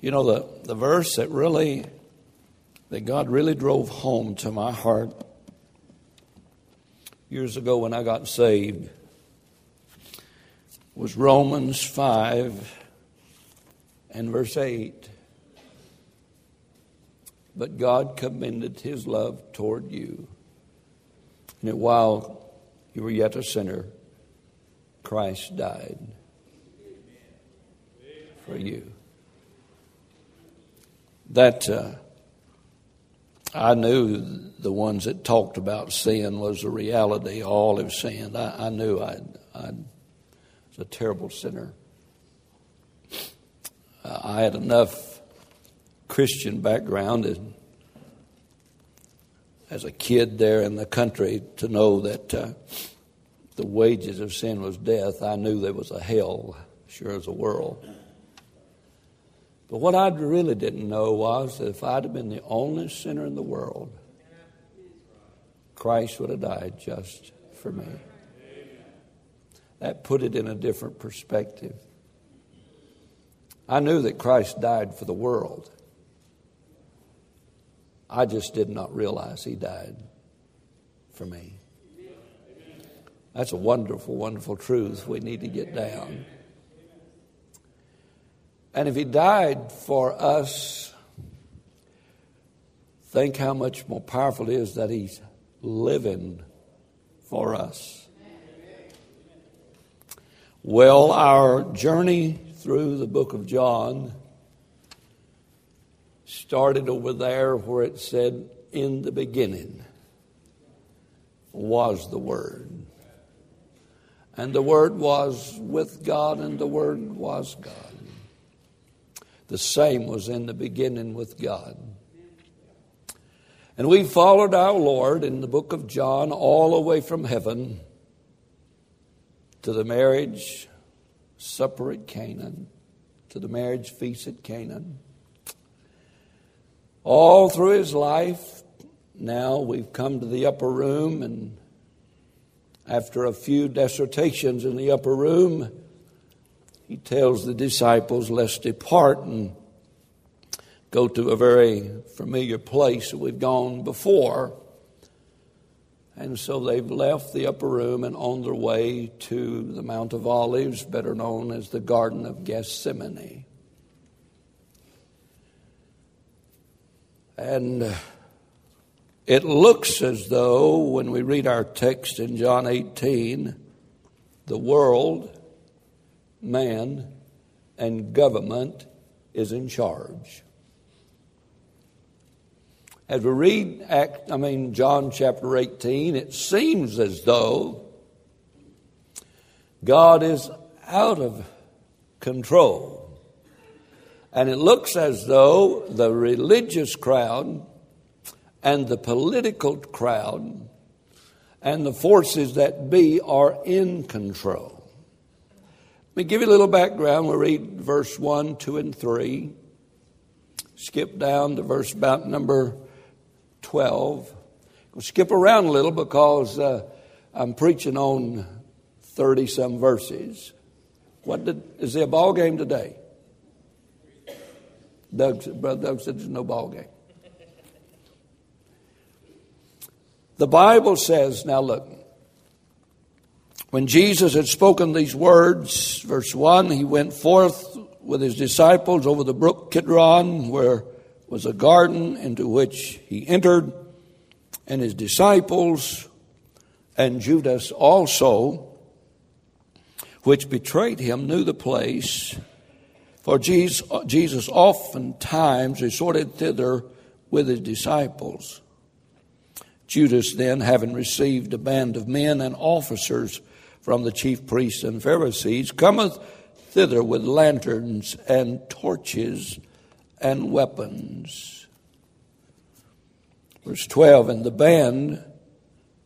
You know, the, the verse that really, that God really drove home to my heart years ago when I got saved was Romans 5 and verse 8. But God commended his love toward you. And that while you were yet a sinner, Christ died for you. That uh, I knew the ones that talked about sin was a reality. All have sinned. I, I knew I was a terrible sinner. Uh, I had enough Christian background and as a kid there in the country to know that uh, the wages of sin was death. I knew there was a hell, sure as a world. But what I really didn't know was that if I'd have been the only sinner in the world, Christ would have died just for me. That put it in a different perspective. I knew that Christ died for the world. I just did not realize he died for me. That's a wonderful, wonderful truth we need to get down. And if he died for us, think how much more powerful it is that he's living for us. Well, our journey through the book of John started over there where it said, In the beginning was the Word. And the Word was with God, and the Word was God. The same was in the beginning with God. And we followed our Lord in the book of John all the way from heaven to the marriage supper at Canaan, to the marriage feast at Canaan. All through his life, now we've come to the upper room, and after a few dissertations in the upper room, he tells the disciples, Let's depart and go to a very familiar place that we've gone before. And so they've left the upper room and on their way to the Mount of Olives, better known as the Garden of Gethsemane. And uh, it looks as though, when we read our text in John 18, the world man and government is in charge. As we read Act, I mean John chapter 18, it seems as though God is out of control. And it looks as though the religious crowd and the political crowd and the forces that be are in control. Let me give you a little background. We'll read verse 1, 2, and 3. Skip down to verse about number 12. We'll skip around a little because uh, I'm preaching on 30 some verses. What did, is there a ball game today? Doug, Brother Doug said there's no ball game. The Bible says, now look, when Jesus had spoken these words, verse 1, he went forth with his disciples over the brook Kidron, where was a garden into which he entered, and his disciples and Judas also, which betrayed him, knew the place. For Jesus oftentimes resorted thither with his disciples. Judas then, having received a band of men and officers from the chief priests and Pharisees, cometh thither with lanterns and torches and weapons. Verse 12 And the band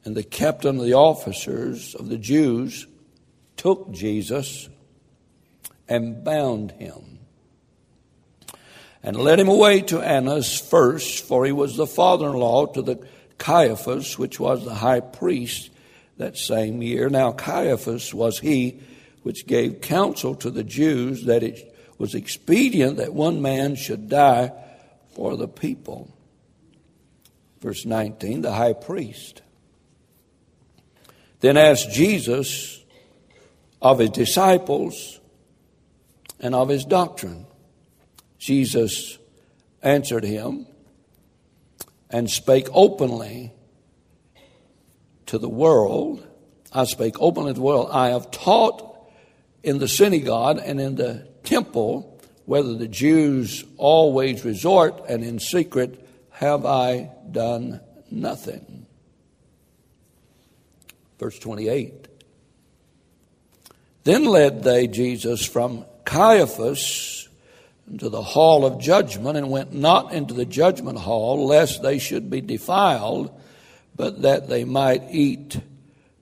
and the captain of the officers of the Jews took Jesus and bound him and led him away to Annas first, for he was the father in law to the Caiaphas, which was the high priest that same year. Now Caiaphas was he which gave counsel to the Jews that it was expedient that one man should die for the people. Verse 19, the high priest then asked Jesus of his disciples and of his doctrine. Jesus answered him and spake openly to the world. I spake openly to the world. I have taught in the synagogue and in the temple, whether the Jews always resort, and in secret have I done nothing. Verse 28. Then led they Jesus from Caiaphas into the hall of judgment and went not into the judgment hall lest they should be defiled, but that they might eat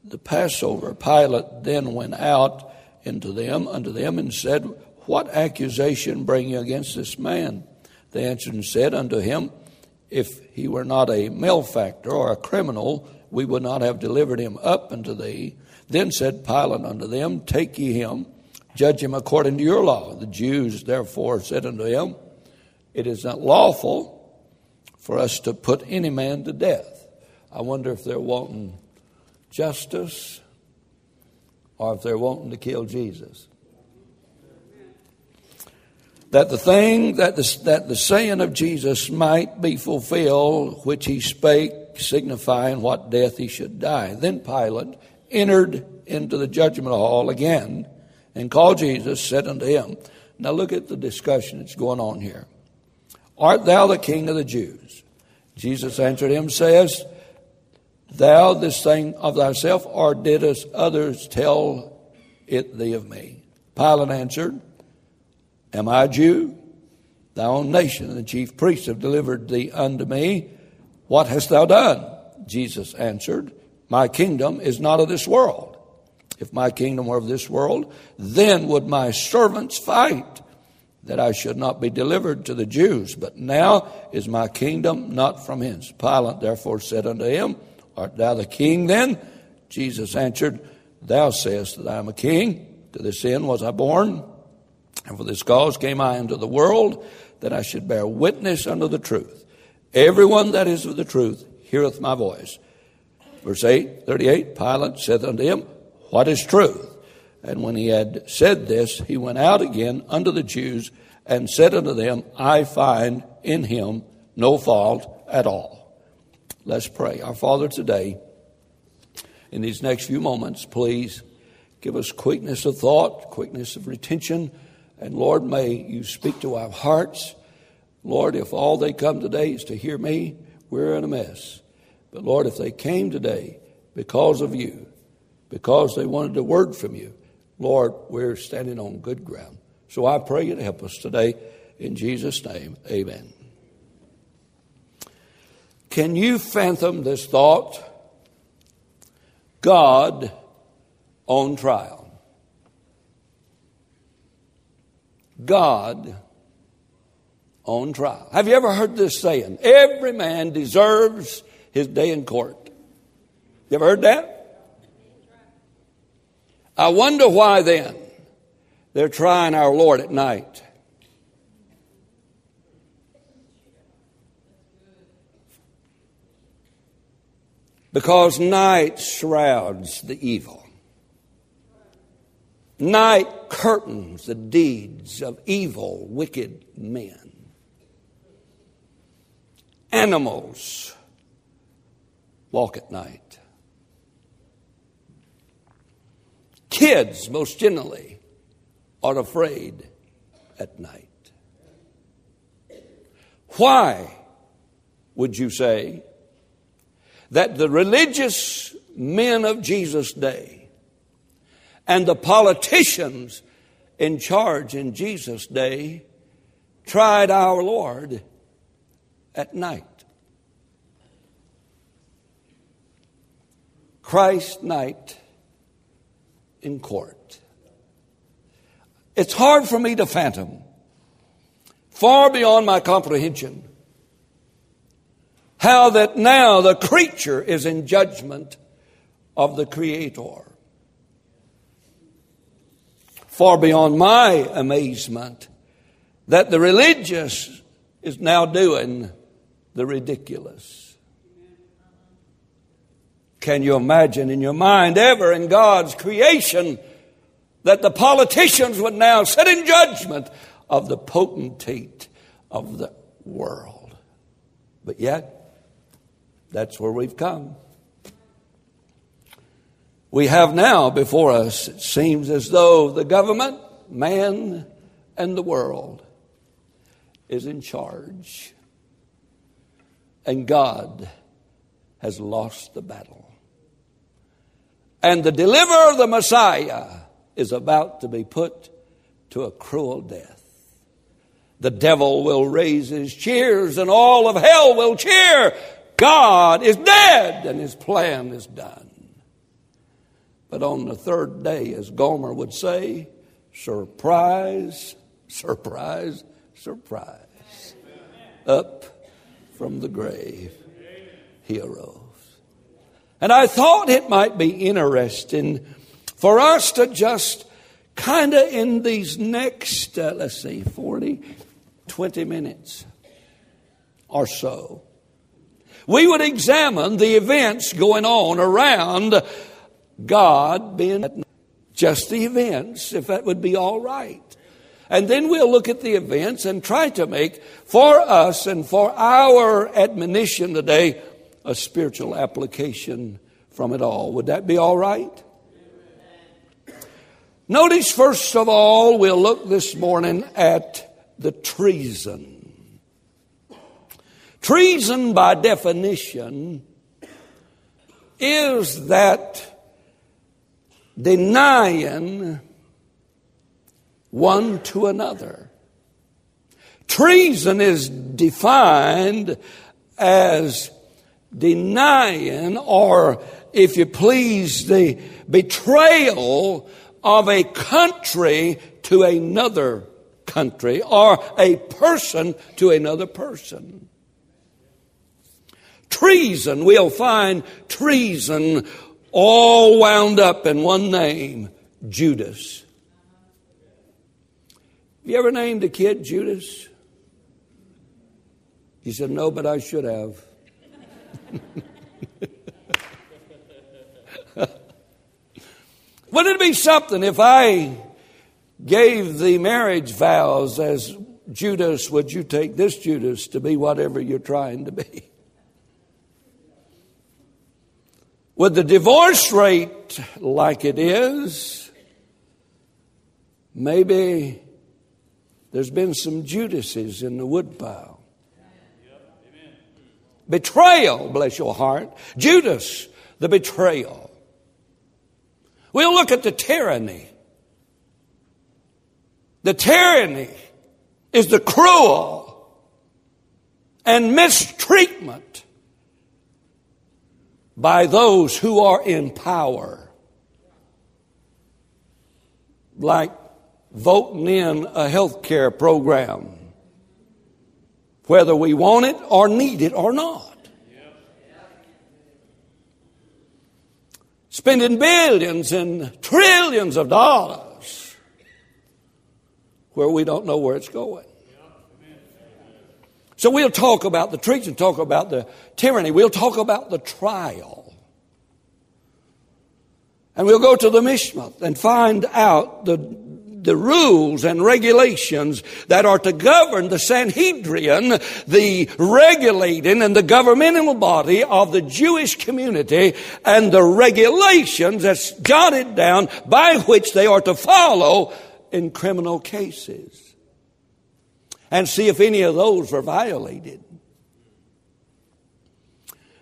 the Passover. Pilate then went out into them unto them and said, What accusation bring you against this man? They answered and said unto him, If he were not a malefactor or a criminal, we would not have delivered him up unto thee. Then said Pilate unto them, Take ye him, judge him according to your law. The Jews therefore said unto him, It is not lawful for us to put any man to death. I wonder if they're wanting justice or if they're wanting to kill Jesus. That the thing, that the, that the saying of Jesus might be fulfilled, which he spake, signifying what death he should die. Then Pilate entered into the judgment hall again and called Jesus, said unto him, Now look at the discussion that's going on here. Art thou the king of the Jews? Jesus answered him, Sayest thou this thing of thyself, or didst others tell it thee of me? Pilate answered, Am I a Jew? Thy own nation and the chief priests have delivered thee unto me. What hast thou done? Jesus answered, My kingdom is not of this world. If my kingdom were of this world, then would my servants fight that I should not be delivered to the Jews. But now is my kingdom not from hence. Pilate therefore said unto him, Art thou the king then? Jesus answered, Thou sayest that I am a king. To this end was I born, and for this cause came I into the world, that I should bear witness unto the truth. Everyone that is of the truth heareth my voice. Verse 8, 38, Pilate said unto him, What is truth? And when he had said this, he went out again unto the Jews and said unto them, I find in him no fault at all. Let's pray. Our Father, today, in these next few moments, please give us quickness of thought, quickness of retention, and Lord, may you speak to our hearts. Lord, if all they come today is to hear me, we're in a mess. But Lord, if they came today because of you, because they wanted a word from you, Lord, we're standing on good ground. So I pray you to help us today. In Jesus' name, amen. Can you fathom this thought? God on trial. God on trial. Have you ever heard this saying? Every man deserves his day in court. You ever heard that? I wonder why then they're trying our Lord at night. Because night shrouds the evil. Night curtains the deeds of evil, wicked men. Animals walk at night. Kids, most generally, are afraid at night. Why, would you say, that the religious men of Jesus' day and the politicians in charge in Jesus' day tried our Lord at night. Christ night in court. It's hard for me to fathom, far beyond my comprehension, how that now the creature is in judgment of the Creator. Far beyond my amazement that the religious is now doing the ridiculous. Can you imagine in your mind ever in God's creation that the politicians would now sit in judgment of the potentate of the world? But yet, that's where we've come. We have now before us, it seems as though the government, man, and the world is in charge. And God has lost the battle. And the deliverer the Messiah is about to be put to a cruel death. The devil will raise his cheers and all of hell will cheer. God is dead and his plan is done. But on the third day, as Gomer would say, surprise, surprise, surprise. Up from the grave, he arose. And I thought it might be interesting for us to just kind of in these next, uh, let's see, 40, 20 minutes or so, we would examine the events going on around God being just the events, if that would be all right. And then we'll look at the events and try to make for us and for our admonition today a spiritual application from it all. Would that be all right? Notice, first of all, we'll look this morning at the treason. Treason, by definition, is that denying one to another. Treason is defined as denying, or if you please, the betrayal of a country to another country or a person to another person. Treason, we'll find treason all wound up in one name Judas. Have you ever named a kid Judas? He said, No, but I should have. Wouldn't it be something if I gave the marriage vows as Judas, would you take this Judas to be whatever you're trying to be? With the divorce rate like it is, maybe there's been some Judases in the woodpile. Betrayal, bless your heart. Judas, the betrayal. We'll look at the tyranny. The tyranny is the cruel and mistreatment by those who are in power. Like voting in a health care program, whether we want it or need it or not. Spending billions and trillions of dollars where we don't know where it's going. So we'll talk about the treason, talk about the tyranny, we'll talk about the trial. And we'll go to the Mishnah and find out the, the rules and regulations that are to govern the Sanhedrin, the regulating and the governmental body of the Jewish community, and the regulations that's jotted down by which they are to follow in criminal cases and see if any of those are violated.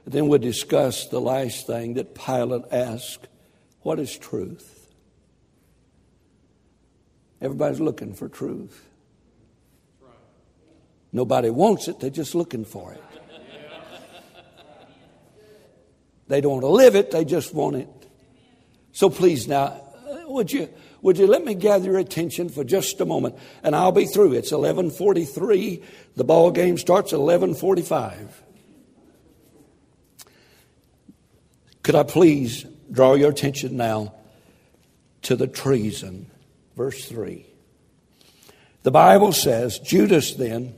Then we'll discuss the last thing that Pilate asked what is truth? Everybody's looking for truth. Nobody wants it, they're just looking for it. They don't want to live it, they just want it. So please now, would you would you let me gather your attention for just a moment? And I'll be through. It's 1143. The ball game starts at 1145. Could I please draw your attention now to the treason? Verse 3. The Bible says, Judas then,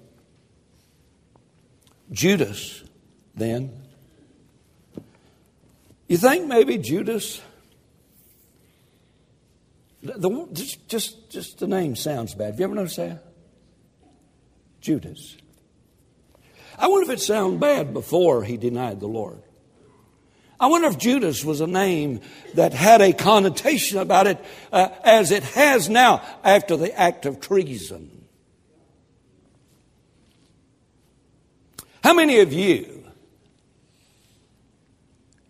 Judas then, you think maybe Judas, the, just, just, just the name sounds bad. Have you ever noticed that? Judas. I wonder if it sounded bad before he denied the Lord. I wonder if Judas was a name that had a connotation about it uh, as it has now after the act of treason. How many of you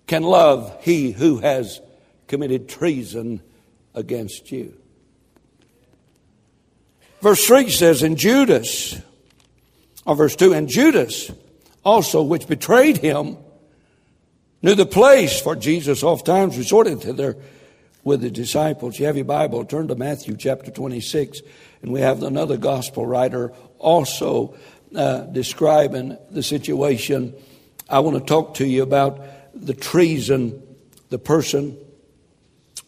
can love he who has committed treason against you? Verse 3 says, And Judas, or verse 2, and Judas also, which betrayed him, knew the place, for Jesus oft times resorted thither with the disciples. You have your Bible, turn to Matthew chapter 26, and we have another gospel writer also uh, describing the situation. I want to talk to you about the treason, the person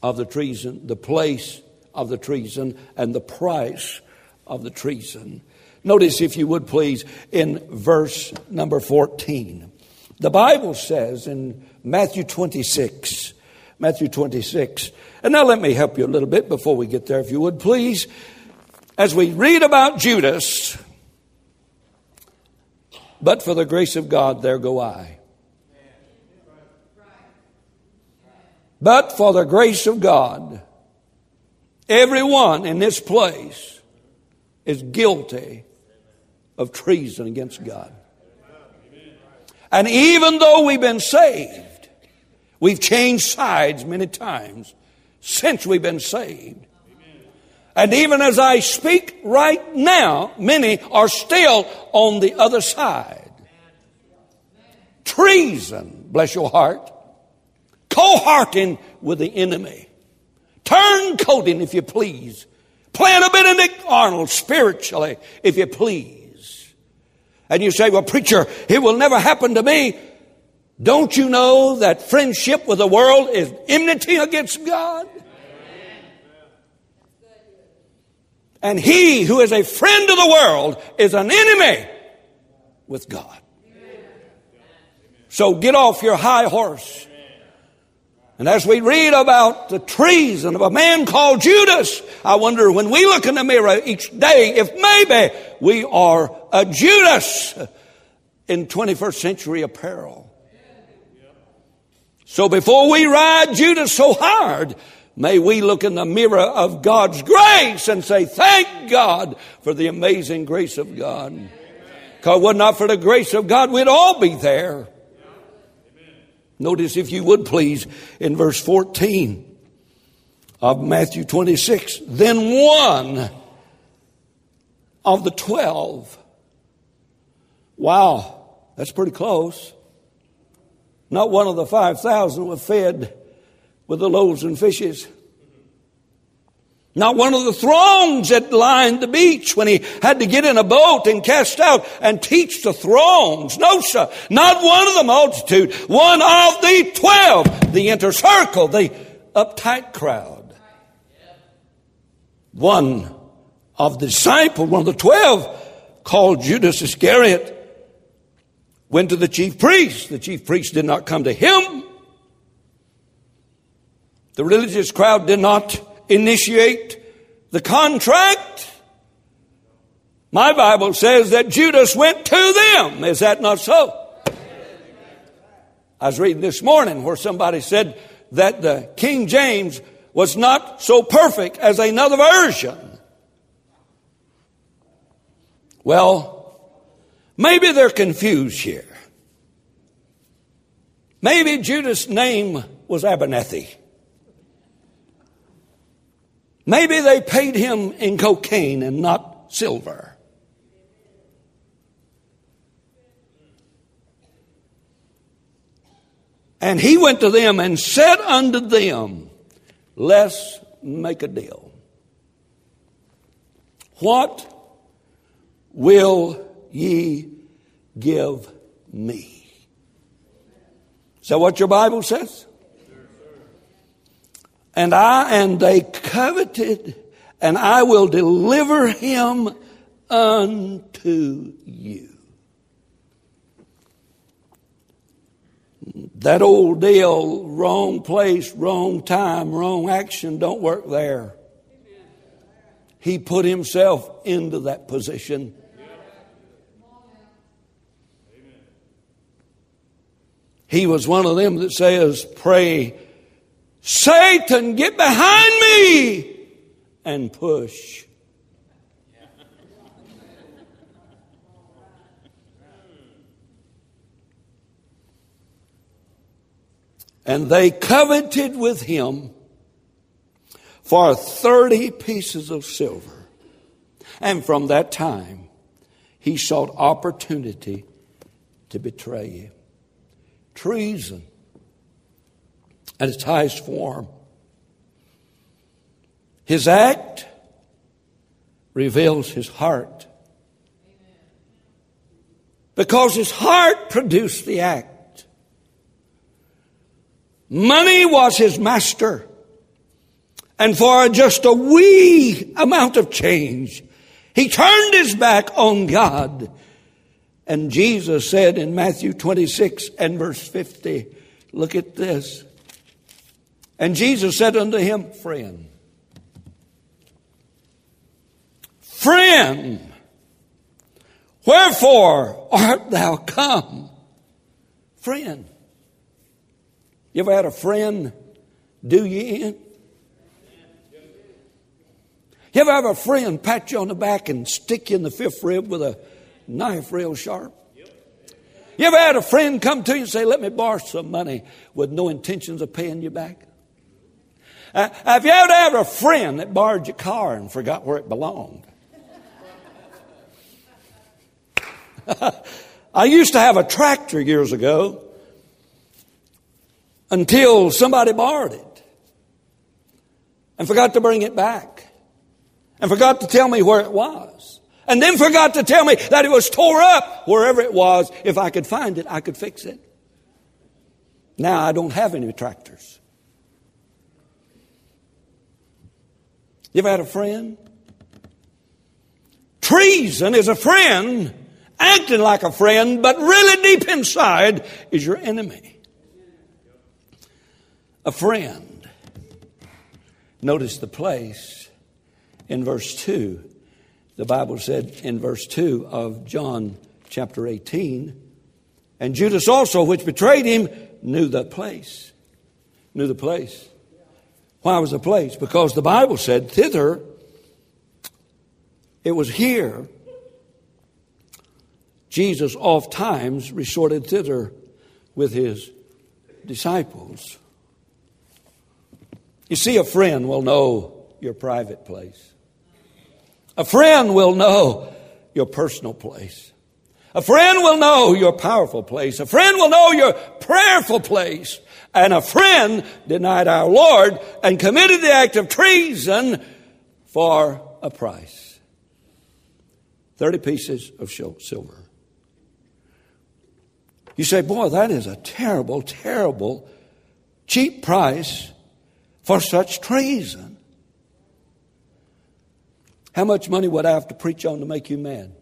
of the treason, the place of the treason, and the price of the treason. Notice, if you would please, in verse number 14. The Bible says in Matthew 26, Matthew 26, and now let me help you a little bit before we get there, if you would please. As we read about Judas, but for the grace of God, there go I. But for the grace of God, everyone in this place is guilty of treason against God. And even though we've been saved, we've changed sides many times since we've been saved. And even as I speak right now, many are still on the other side. Treason, bless your heart. Cohorting with the enemy. turn Turncoating, if you please. Playing a Benedict Arnold spiritually, if you please. And you say, well, preacher, it will never happen to me. Don't you know that friendship with the world is enmity against God? And he who is a friend of the world is an enemy with God. So get off your high horse. And as we read about the treason of a man called Judas, I wonder when we look in the mirror each day if maybe we are a Judas in 21st century apparel. So before we ride Judas so hard, may we look in the mirror of God's grace and say, thank God for the amazing grace of God. Because were not for the grace of God, we'd all be there. Notice, if you would please, in verse 14 of Matthew 26, then one of the twelve. Wow, that's pretty close. Not one of the 5,000 were fed with the loaves and fishes. Not one of the throngs that lined the beach when he had to get in a boat and cast out and teach the throngs. No, sir. Not one of the multitude. One of the twelve. The inner circle. The uptight crowd. One of the disciples, one of the twelve, called Judas Iscariot, went to the chief priest. The chief priest did not come to him. The religious crowd did not initiate the contract. My Bible says that Judas went to them. Is that not so? I was reading this morning where somebody said that the King James was not so perfect as another version. Well, maybe they're confused here. Maybe Judas' name was Abernethy. Maybe they paid him in cocaine and not silver. And he went to them and said unto them, Let's make a deal. What will ye give me? Is that what your Bible says? And I, and they coveted and I will deliver him unto you. That old deal, wrong place, wrong time, wrong action, don't work there. He put himself into that position. He was one of them that says, Pray, Satan, get behind me and push. And they coveted with him for 30 pieces of silver. And from that time, he sought opportunity to betray you. Treason at its highest form. His act reveals his heart. Because his heart produced the act. Money was his master. And for just a wee amount of change, he turned his back on God. And Jesus said in Matthew 26 and verse 50, look at this. And Jesus said unto him, Friend, Friend, wherefore art thou come? Friend. You ever had a friend do you in? You ever have a friend pat you on the back and stick you in the fifth rib with a knife real sharp? You ever had a friend come to you and say, Let me borrow some money with no intentions of paying you back? Uh, have you ever had a friend that borrowed your car and forgot where it belonged? I used to have a tractor years ago until somebody borrowed it and forgot to bring it back and forgot to tell me where it was and then forgot to tell me that it was tore up wherever it was. If I could find it, I could fix it. Now I don't have any tractors. You ever had a friend? Treason is a friend acting like a friend, but really deep inside is your enemy. A friend. Notice the place in verse 2. The Bible said in verse 2 of John chapter 18, and Judas also, which betrayed him, knew the place. Knew the place. Why was the place? Because the Bible said thither, it was here Jesus oft times resorted thither with his disciples. You see, a friend will know your private place. A friend will know your personal place. A friend will know your powerful place. A friend will know your prayerful place. And a friend denied our Lord and committed the act of treason for a price. 30 pieces of silver. You say, boy, that is a terrible, terrible, cheap price for such treason. How much money would I have to preach on to make you mad?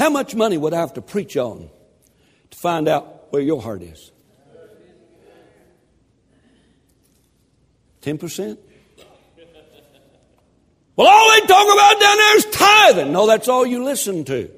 How much money would I have to preach on to find out where your heart is? 10%? Well, all they talk about down there is tithing. No, that's all you listen to.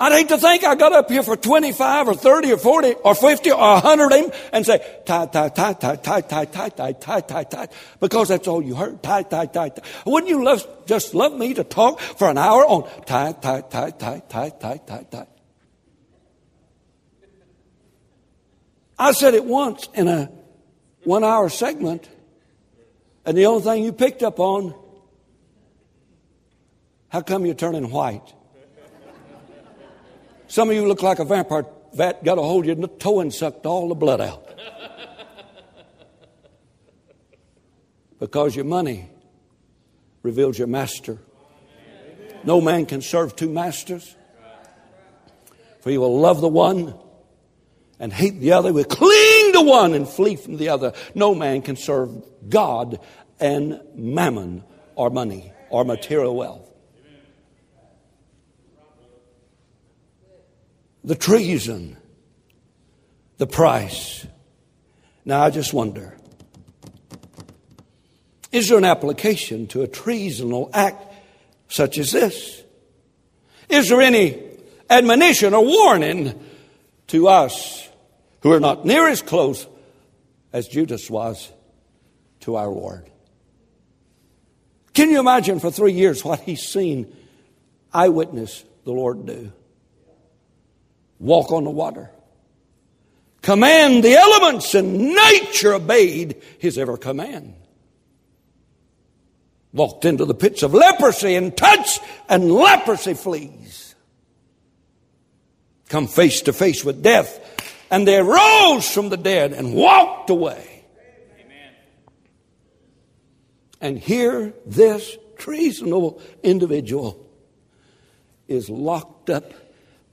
I'd hate to think I got up here for 25 or 30 or 40 or 50 or 100 of them and say, tithe, tithe, tithe, tithe, tithe, tithe, tithe, tithe, tithe, tithe, tithe, because that's all you heard. Tithe, tithe, tithe, tithe. Wouldn't you love, just love me to talk for an hour on tithe, tithe, tithe, tithe, tithe, tithe, tithe, tithe? I said it once in a one hour segment and the only thing you picked up on, how come you're turning white? Some of you look like a vampire vat got a hold of your toe and sucked all the blood out. because your money reveals your master. No man can serve two masters. For he will love the one and hate the other, will cling to one and flee from the other. No man can serve God and mammon or money or material wealth. The treason, the price. Now I just wonder is there an application to a treasonal act such as this? Is there any admonition or warning to us who are not near as close as Judas was to our Lord. Can you imagine for three years what he's seen eyewitness the Lord do? Walk on the water. Command the elements and nature obeyed his ever command. Walked into the pits of leprosy and touched and leprosy flees. Come face to face with death and they rose from the dead and walked away. Amen. And here, this treasonable individual is locked up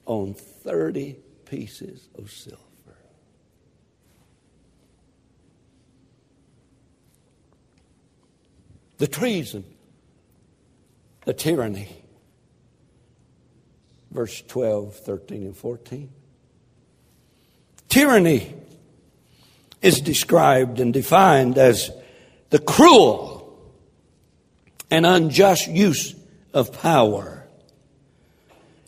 on 30 pieces of silver. The treason, the tyranny. Verse 12, 13, and 14. Tyranny is described and defined as the cruel and unjust use of power.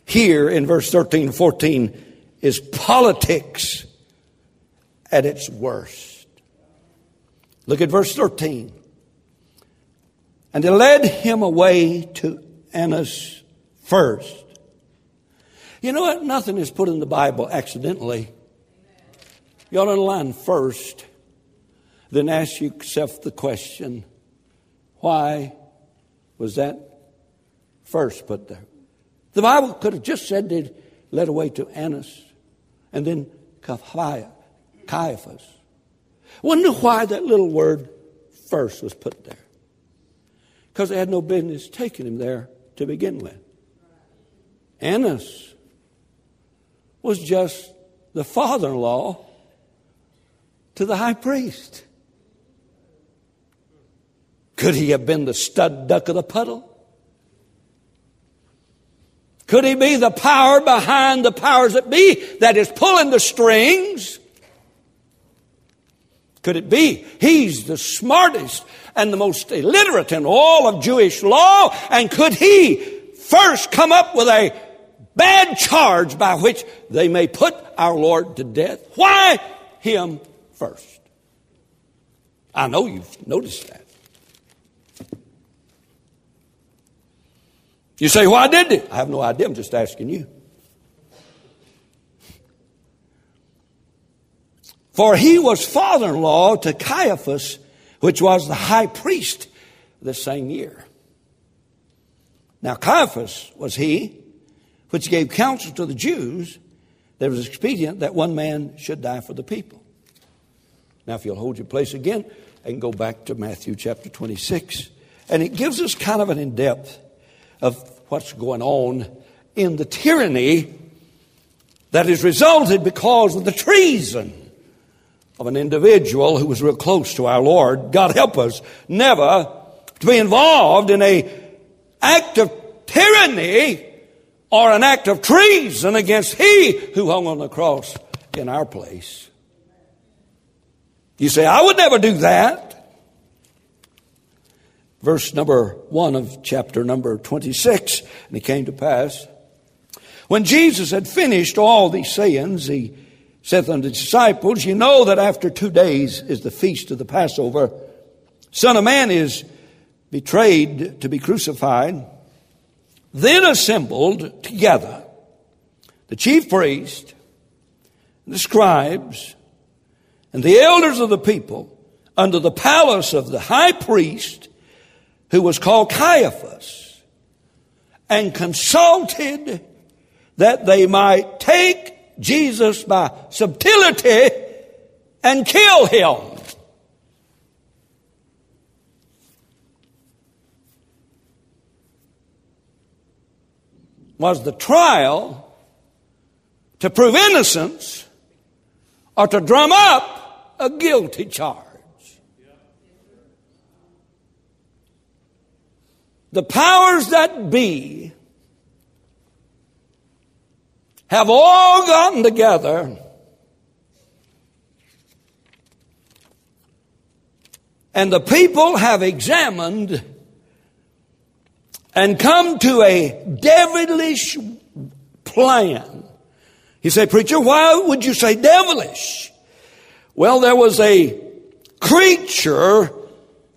Here in verse 13 and 14 is politics at its worst. Look at verse 13. And they led him away to Annas first. You know what? Nothing is put in the Bible accidentally. You ought to underline first, then ask yourself the question why was that first put there? The Bible could have just said they led away to Annas and then Caiaphas. Wonder why that little word first was put there. Because they had no business taking him there to begin with. Annas was just the father in law to the high priest. Could he have been the stud duck of the puddle? Could he be the power behind the powers that be that is pulling the strings? Could it be he's the smartest and the most illiterate in all of Jewish law? And could he first come up with a bad charge by which they may put our Lord to death? Why him first. I know you've noticed that. You say, why did it? I have no idea. I'm just asking you. For he was father in law to Caiaphas, which was the high priest the same year. Now, Caiaphas was he which gave counsel to the Jews that it was expedient that one man should die for the people. Now, if you'll hold your place again and go back to Matthew chapter 26, and it gives us kind of an in depth of what's going on in the tyranny that has resulted because of the treason of an individual who was real close to our Lord. God help us never to be involved in a act of tyranny or an act of treason against he who hung on the cross in our place. You say, I would never do that. Verse number one of chapter number 26. And it came to pass. When Jesus had finished all these sayings, he saith unto the disciples, You know that after two days is the feast of the Passover. Son of Man is betrayed to be crucified. Then assembled together the chief priest, the scribes, and the elders of the people under the palace of the high priest who was called Caiaphas and consulted that they might take Jesus by subtlety and kill him. Was the trial to prove innocence or to drum up a guilty charge. The powers that be have all gotten together and the people have examined and come to a devilish plan. You say, preacher, why would you say devilish? Well, there was a creature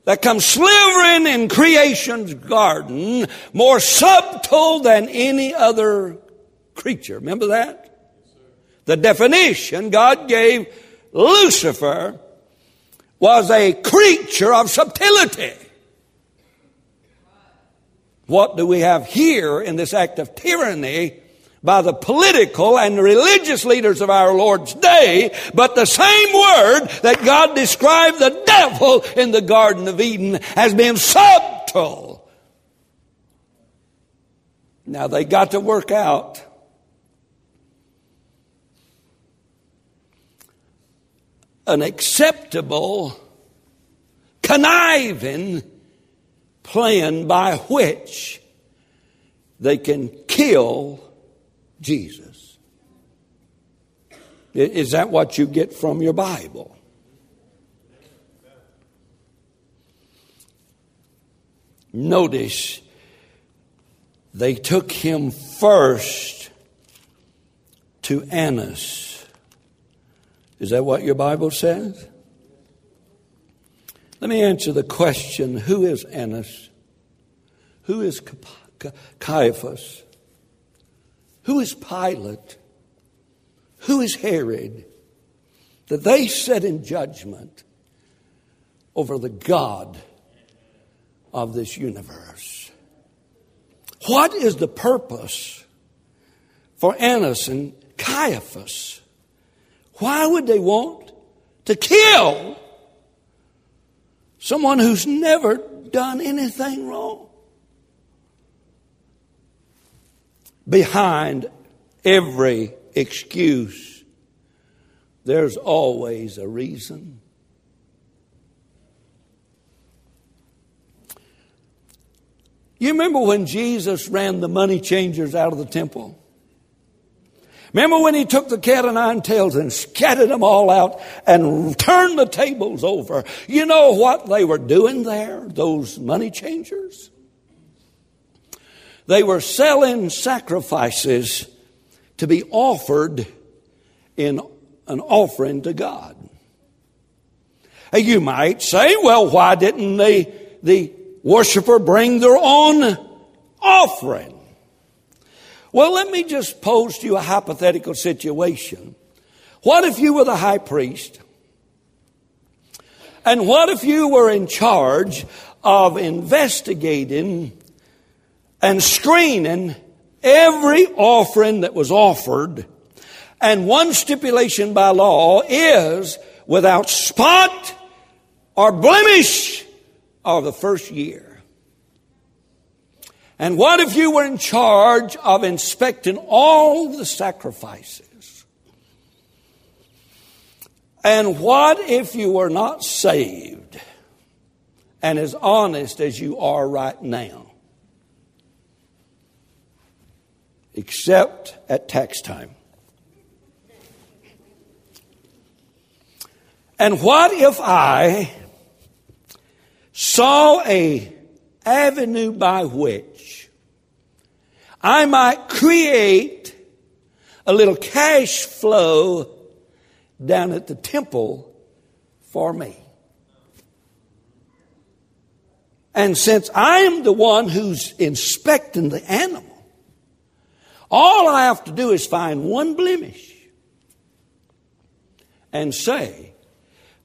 that comes slithering in creation's garden more subtle than any other creature. Remember that? The definition God gave Lucifer was a creature of subtlety. What do we have here in this act of tyranny by the political and religious leaders of our Lord's day, but the same word that God described the devil in the Garden of Eden as being subtle. Now they got to work out an acceptable, conniving plan by which they can kill Jesus. Is that what you get from your Bible? Notice they took him first to Annas is that what your Bible says? Let me answer the question who is Annas? Who is Caiaphas? Who is Pilate? Who is Herod? That they sit in judgment over the God of this universe. What is the purpose for Annas and Caiaphas? Why would they want to kill someone who's never done anything wrong? Behind every excuse, there's always a reason. You remember when Jesus ran the money changers out of the temple? Remember when he took the cat o' nine tails and scattered them all out and turned the tables over? You know what they were doing there, those money changers? They were selling sacrifices to be offered in an offering to God. You might say, well, why didn't the, the worshiper bring their own offering? Well, let me just pose to you a hypothetical situation. What if you were the high priest? And what if you were in charge of investigating and screening every offering that was offered? And one stipulation by law is without spot or blemish of the first year. And what if you were in charge of inspecting all the sacrifices? And what if you were not saved and as honest as you are right now? Except at tax time. And what if I saw a avenue by which I might create a little cash flow down at the temple for me. And since I am the one who's inspecting the animal, all I have to do is find one blemish and say,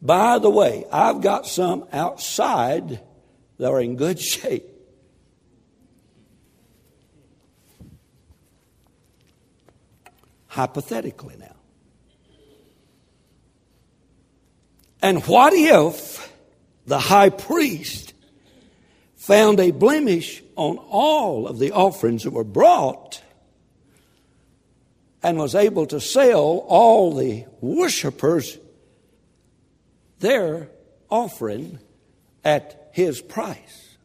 by the way, I've got some outside that are in good shape. hypothetically now. And what if the high priest found a blemish on all of the offerings that were brought? And was able to sell all the worshipers their offering at his price.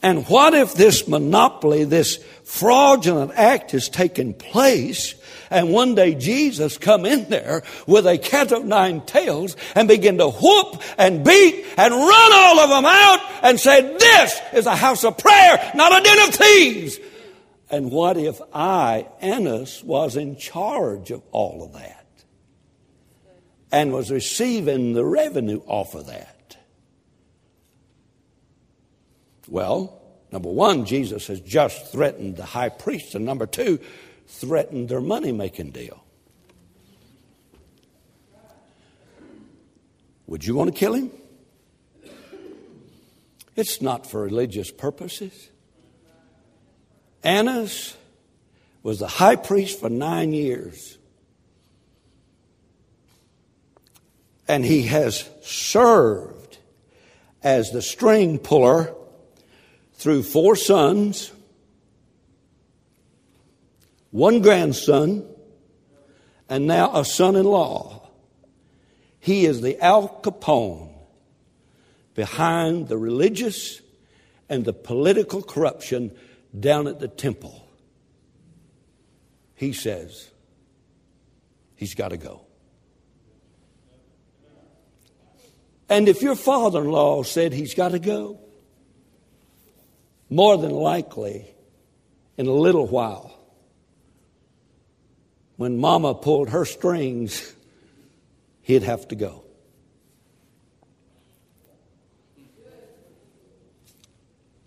And what if this monopoly, this fraudulent act has taken place and one day Jesus come in there with a cat of nine tails and begin to whoop and beat and run all of them out and say, this is a house of prayer, not a den of thieves. And what if I, Annas, was in charge of all of that and was receiving the revenue off of that? Well, number one, Jesus has just threatened the high priest, and number two, threatened their money making deal. Would you want to kill him? It's not for religious purposes. Annas was the high priest for nine years. And he has served as the string puller through four sons, one grandson, and now a son in law. He is the Al Capone behind the religious and the political corruption down at the temple. He says he's got to go. And if your father in law said he's got to go, more than likely, in a little while, when mama pulled her strings, he'd have to go.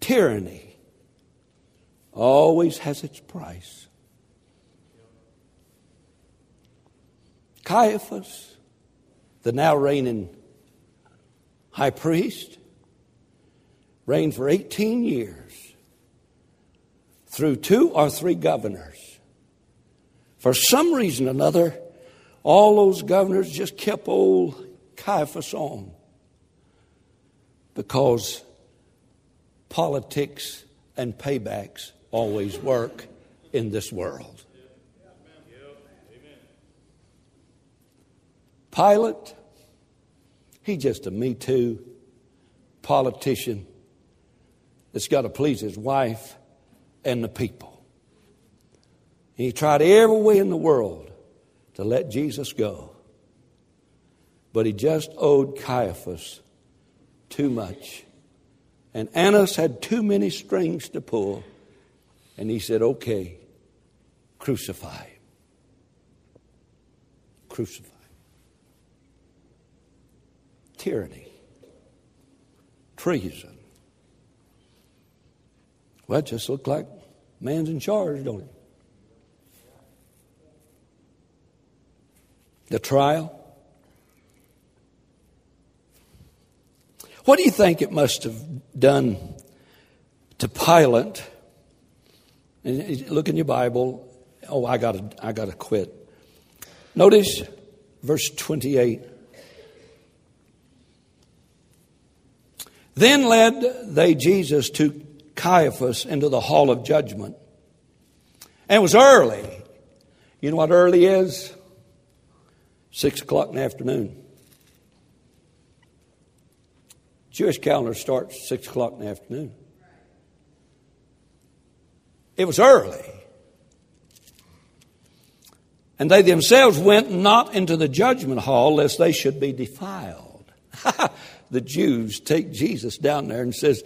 Tyranny always has its price. Caiaphas, the now reigning high priest, reigned for 18 years through two or three governors. For some reason or another, all those governors just kept old Caiaphas on because politics and paybacks always work in this world. Pilate, he's just a me too politician that's got to please his wife and the people. he tried every way in the world to let Jesus go. But he just owed Caiaphas too much. And Annas had too many strings to pull. And he said, okay, crucify. Crucify. Tyranny. Treason. Well, it just looks like man's in charge, don't it? The trial. What do you think it must have done to Pilate? Look in your Bible. Oh, I gotta, I gotta quit. Notice verse 28. Then led they Jesus to Caiaphas into the hall of judgment. And it was early. You know what early is? Six o'clock in the afternoon. Jewish calendar starts six o'clock in the afternoon. It was early. And they themselves went not into the judgment hall lest they should be defiled. the Jews take Jesus down there and says,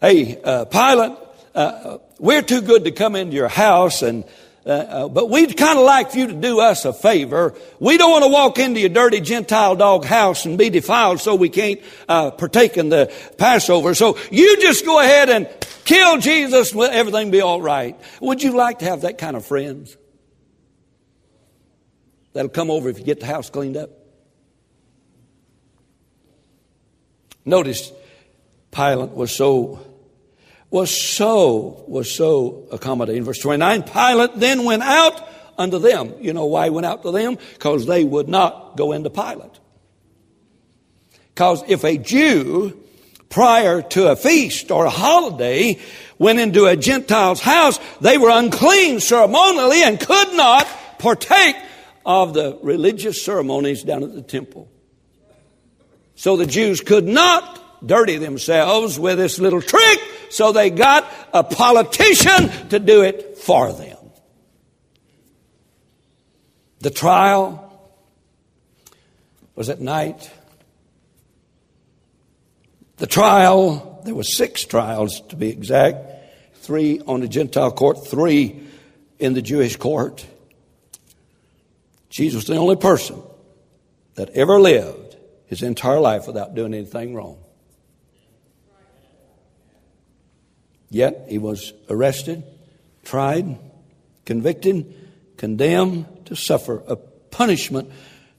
Hey, uh, Pilate, uh, we're too good to come into your house and uh, uh but we'd kind of like for you to do us a favor. We don't want to walk into your dirty Gentile dog house and be defiled so we can't uh, partake in the Passover. So you just go ahead and kill Jesus and everything be all right. Would you like to have that kind of friends? That'll come over if you get the house cleaned up. Notice Pilate was so was so, was so accommodating. Verse 29, Pilate then went out unto them. You know why he went out to them? Because they would not go into Pilate. Because if a Jew prior to a feast or a holiday went into a Gentile's house, they were unclean ceremonially and could not partake of the religious ceremonies down at the temple. So the Jews could not dirty themselves with this little trick, so they got a politician to do it for them. The trial was at night. The trial, there were six trials to be exact, three on the Gentile court, three in the Jewish court. Jesus was the only person that ever lived his entire life without doing anything wrong. Yet he was arrested, tried, convicted, condemned to suffer a punishment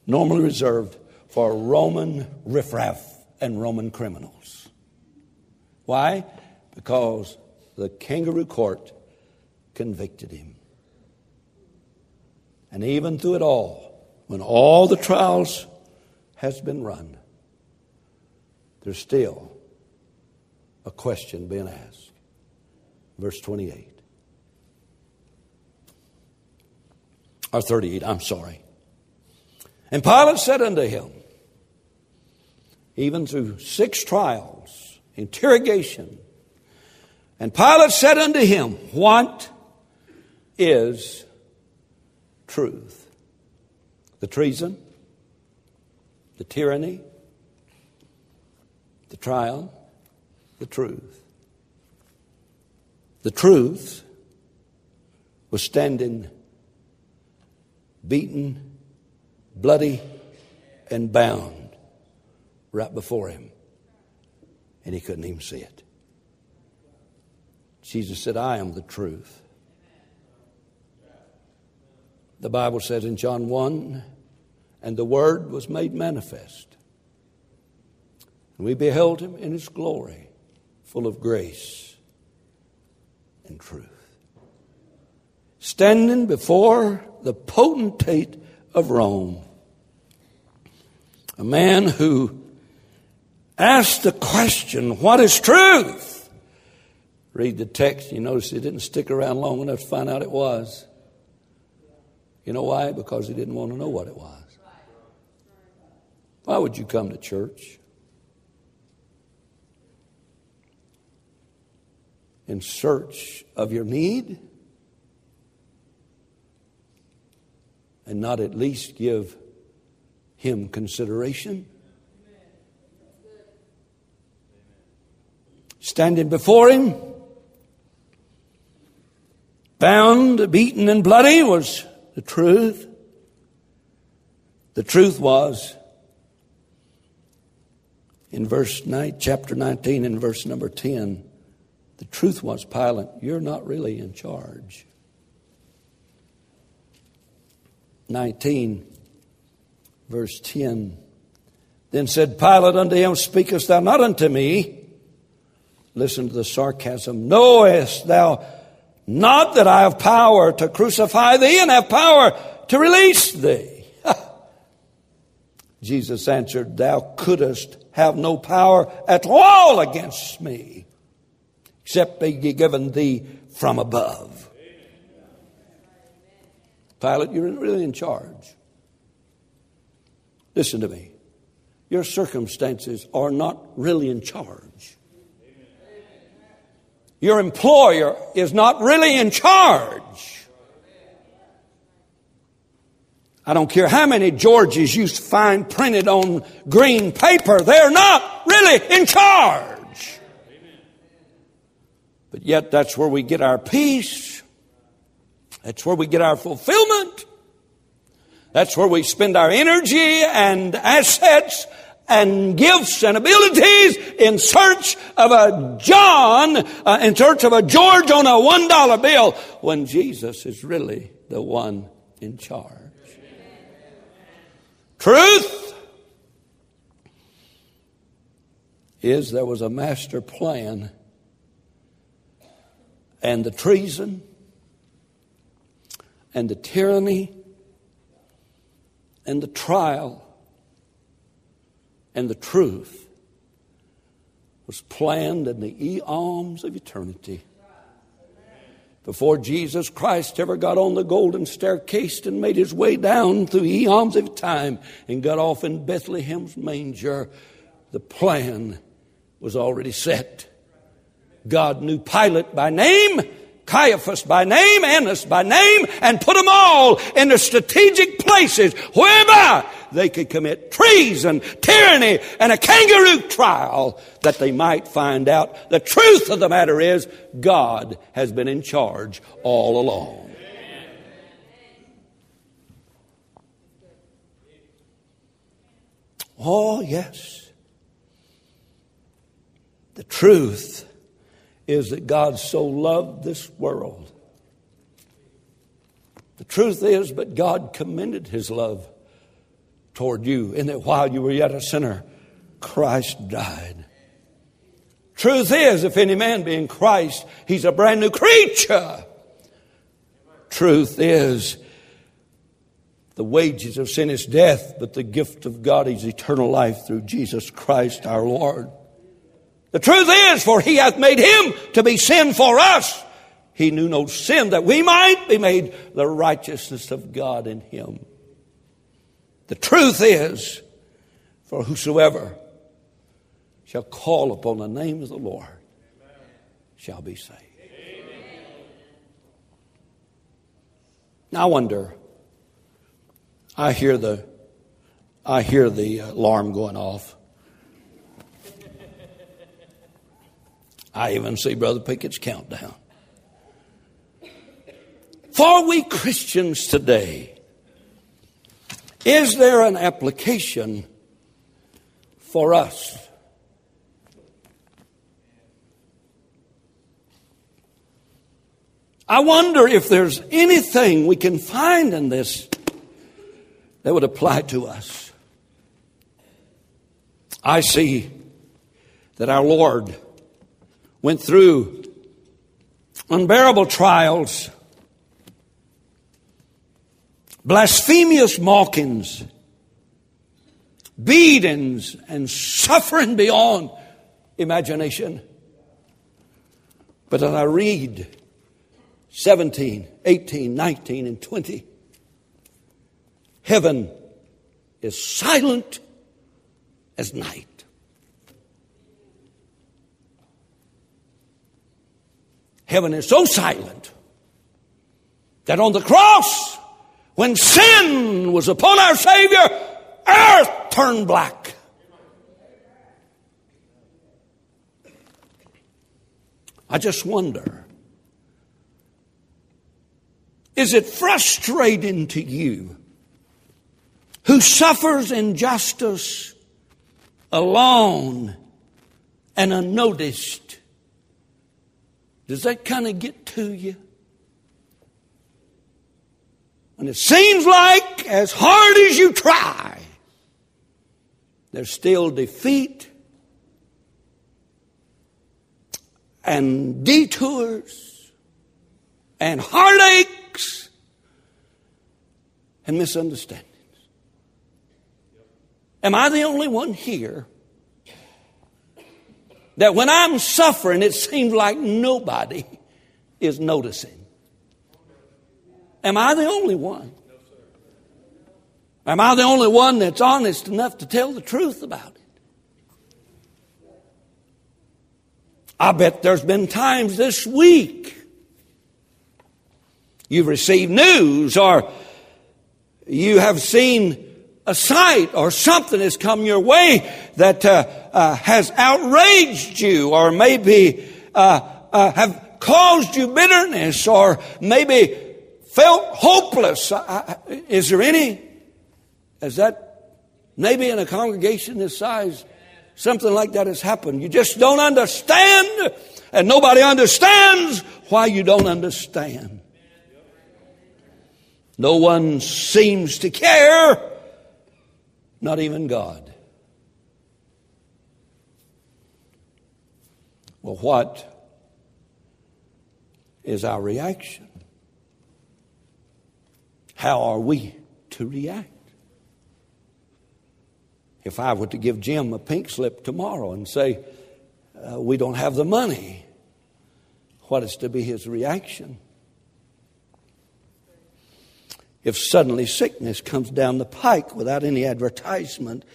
normally reserved for Roman riffraff and Roman criminals. Why? Because the kangaroo court convicted him. And even through it all, when all the trials has been run, there's still a question being asked. Verse 28. Or 38, I'm sorry. And Pilate said unto him, even through six trials, interrogation, and Pilate said unto him, What is truth? The treason, the tyranny, the trial, the truth. The truth was standing beaten, bloody, and bound right before him. And he couldn't even see it. Jesus said, I am the truth. The Bible says in John 1 and the Word was made manifest. And we beheld him in his glory, full of grace and truth. Standing before the potentate of Rome, a man who asked the question, What is truth? Read the text, you notice he didn't stick around long enough to find out it was. You know why? Because he didn't want to know what it was. Why would you come to church? In search of your need? And not at least give him consideration? Standing before him, bound, beaten, and bloody was the truth. The truth was in verse 9, chapter 19 and verse number 10, the truth was, Pilate, you're not really in charge. 19, verse 10. Then said Pilate unto him, Speakest thou not unto me? Listen to the sarcasm. Knowest thou not that I have power to crucify thee and have power to release thee. Jesus answered, Thou couldst have no power at all against me, except be given thee from above. Pilate, you're really in charge. Listen to me. Your circumstances are not really in charge. Your employer is not really in charge. I don't care how many Georges you find printed on green paper, they're not really in charge. But yet, that's where we get our peace. That's where we get our fulfillment. That's where we spend our energy and assets and gifts and abilities in search of a John, uh, in search of a George on a one dollar bill, when Jesus is really the one in charge. Truth is there was a master plan, and the treason and the tyranny and the trial and the truth was planned in the eons of eternity. Before Jesus Christ ever got on the golden staircase and made his way down through eons of time and got off in Bethlehem's manger, the plan was already set. God knew Pilate by name, Caiaphas by name, Annas by name, and put them all in the strategic places whereby they could commit treason, tyranny, and a kangaroo trial that they might find out the truth of the matter is God has been in charge all along. Oh, yes. The truth is that God so loved this world. The truth is, but God commended his love toward you, in that while you were yet a sinner, Christ died. Truth is, if any man be in Christ, he's a brand new creature. Truth is, the wages of sin is death, but the gift of God is eternal life through Jesus Christ our Lord. The truth is, for he hath made him to be sin for us. He knew no sin that we might be made the righteousness of God in him. The truth is, for whosoever shall call upon the name of the Lord shall be saved. Now I wonder. I hear the I hear the alarm going off. I even see Brother Pickett's countdown. For we Christians today, is there an application for us? I wonder if there's anything we can find in this that would apply to us. I see that our Lord went through unbearable trials blasphemous mockings, beatings, and suffering beyond imagination. But as I read 17, 18, 19, and 20, heaven is silent as night. Heaven is so silent that on the cross, when sin was upon our Savior, earth turned black. I just wonder is it frustrating to you who suffers injustice alone and unnoticed? Does that kind of get to you? And it seems like as hard as you try, there's still defeat and detours and heartaches and misunderstandings. Am I the only one here that when I'm suffering, it seems like nobody is noticing? Am I the only one? Am I the only one that's honest enough to tell the truth about it? I bet there's been times this week you've received news or you have seen a sight or something has come your way that uh, uh, has outraged you or maybe uh, uh have caused you bitterness or maybe felt hopeless. Is there any? Is that maybe in a congregation this size, something like that has happened? You just don't understand, and nobody understands why you don't understand. No one seems to care, not even God. Well, what is our reaction? How are we to react? If I were to give Jim a pink slip tomorrow and say, uh, we don't have the money, what is to be his reaction? If suddenly sickness comes down the pike without any advertisement,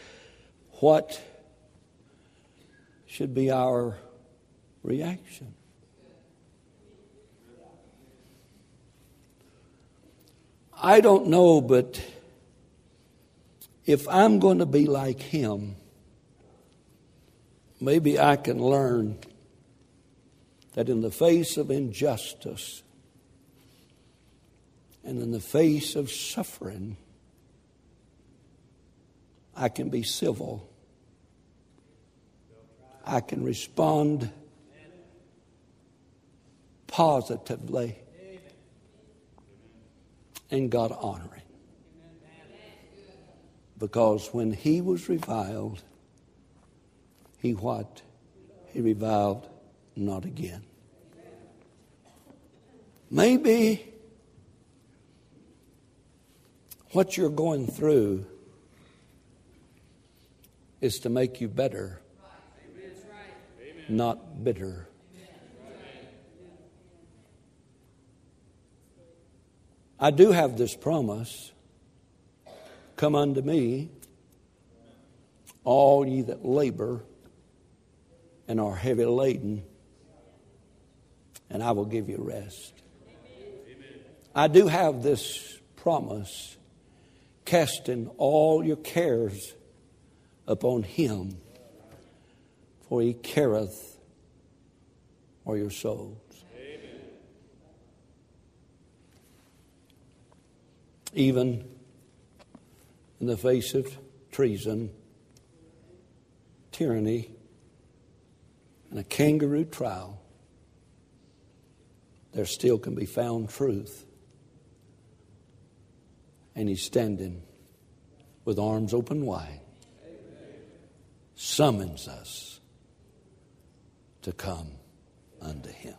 what should be our reaction? I don't know, but if I'm going to be like him, maybe I can learn that in the face of injustice and in the face of suffering, I can be civil. I can respond positively and God honoring. Because when he was reviled, he what? He reviled not again. Maybe what you're going through is to make you better, not bitter. I do have this promise Come unto me, all ye that labor and are heavy laden, and I will give you rest. I do have this promise casting all your cares upon him, for he careth for your souls. Even in the face of treason, tyranny, and a kangaroo trial, there still can be found truth. And he's standing with arms open wide, summons us to come unto him.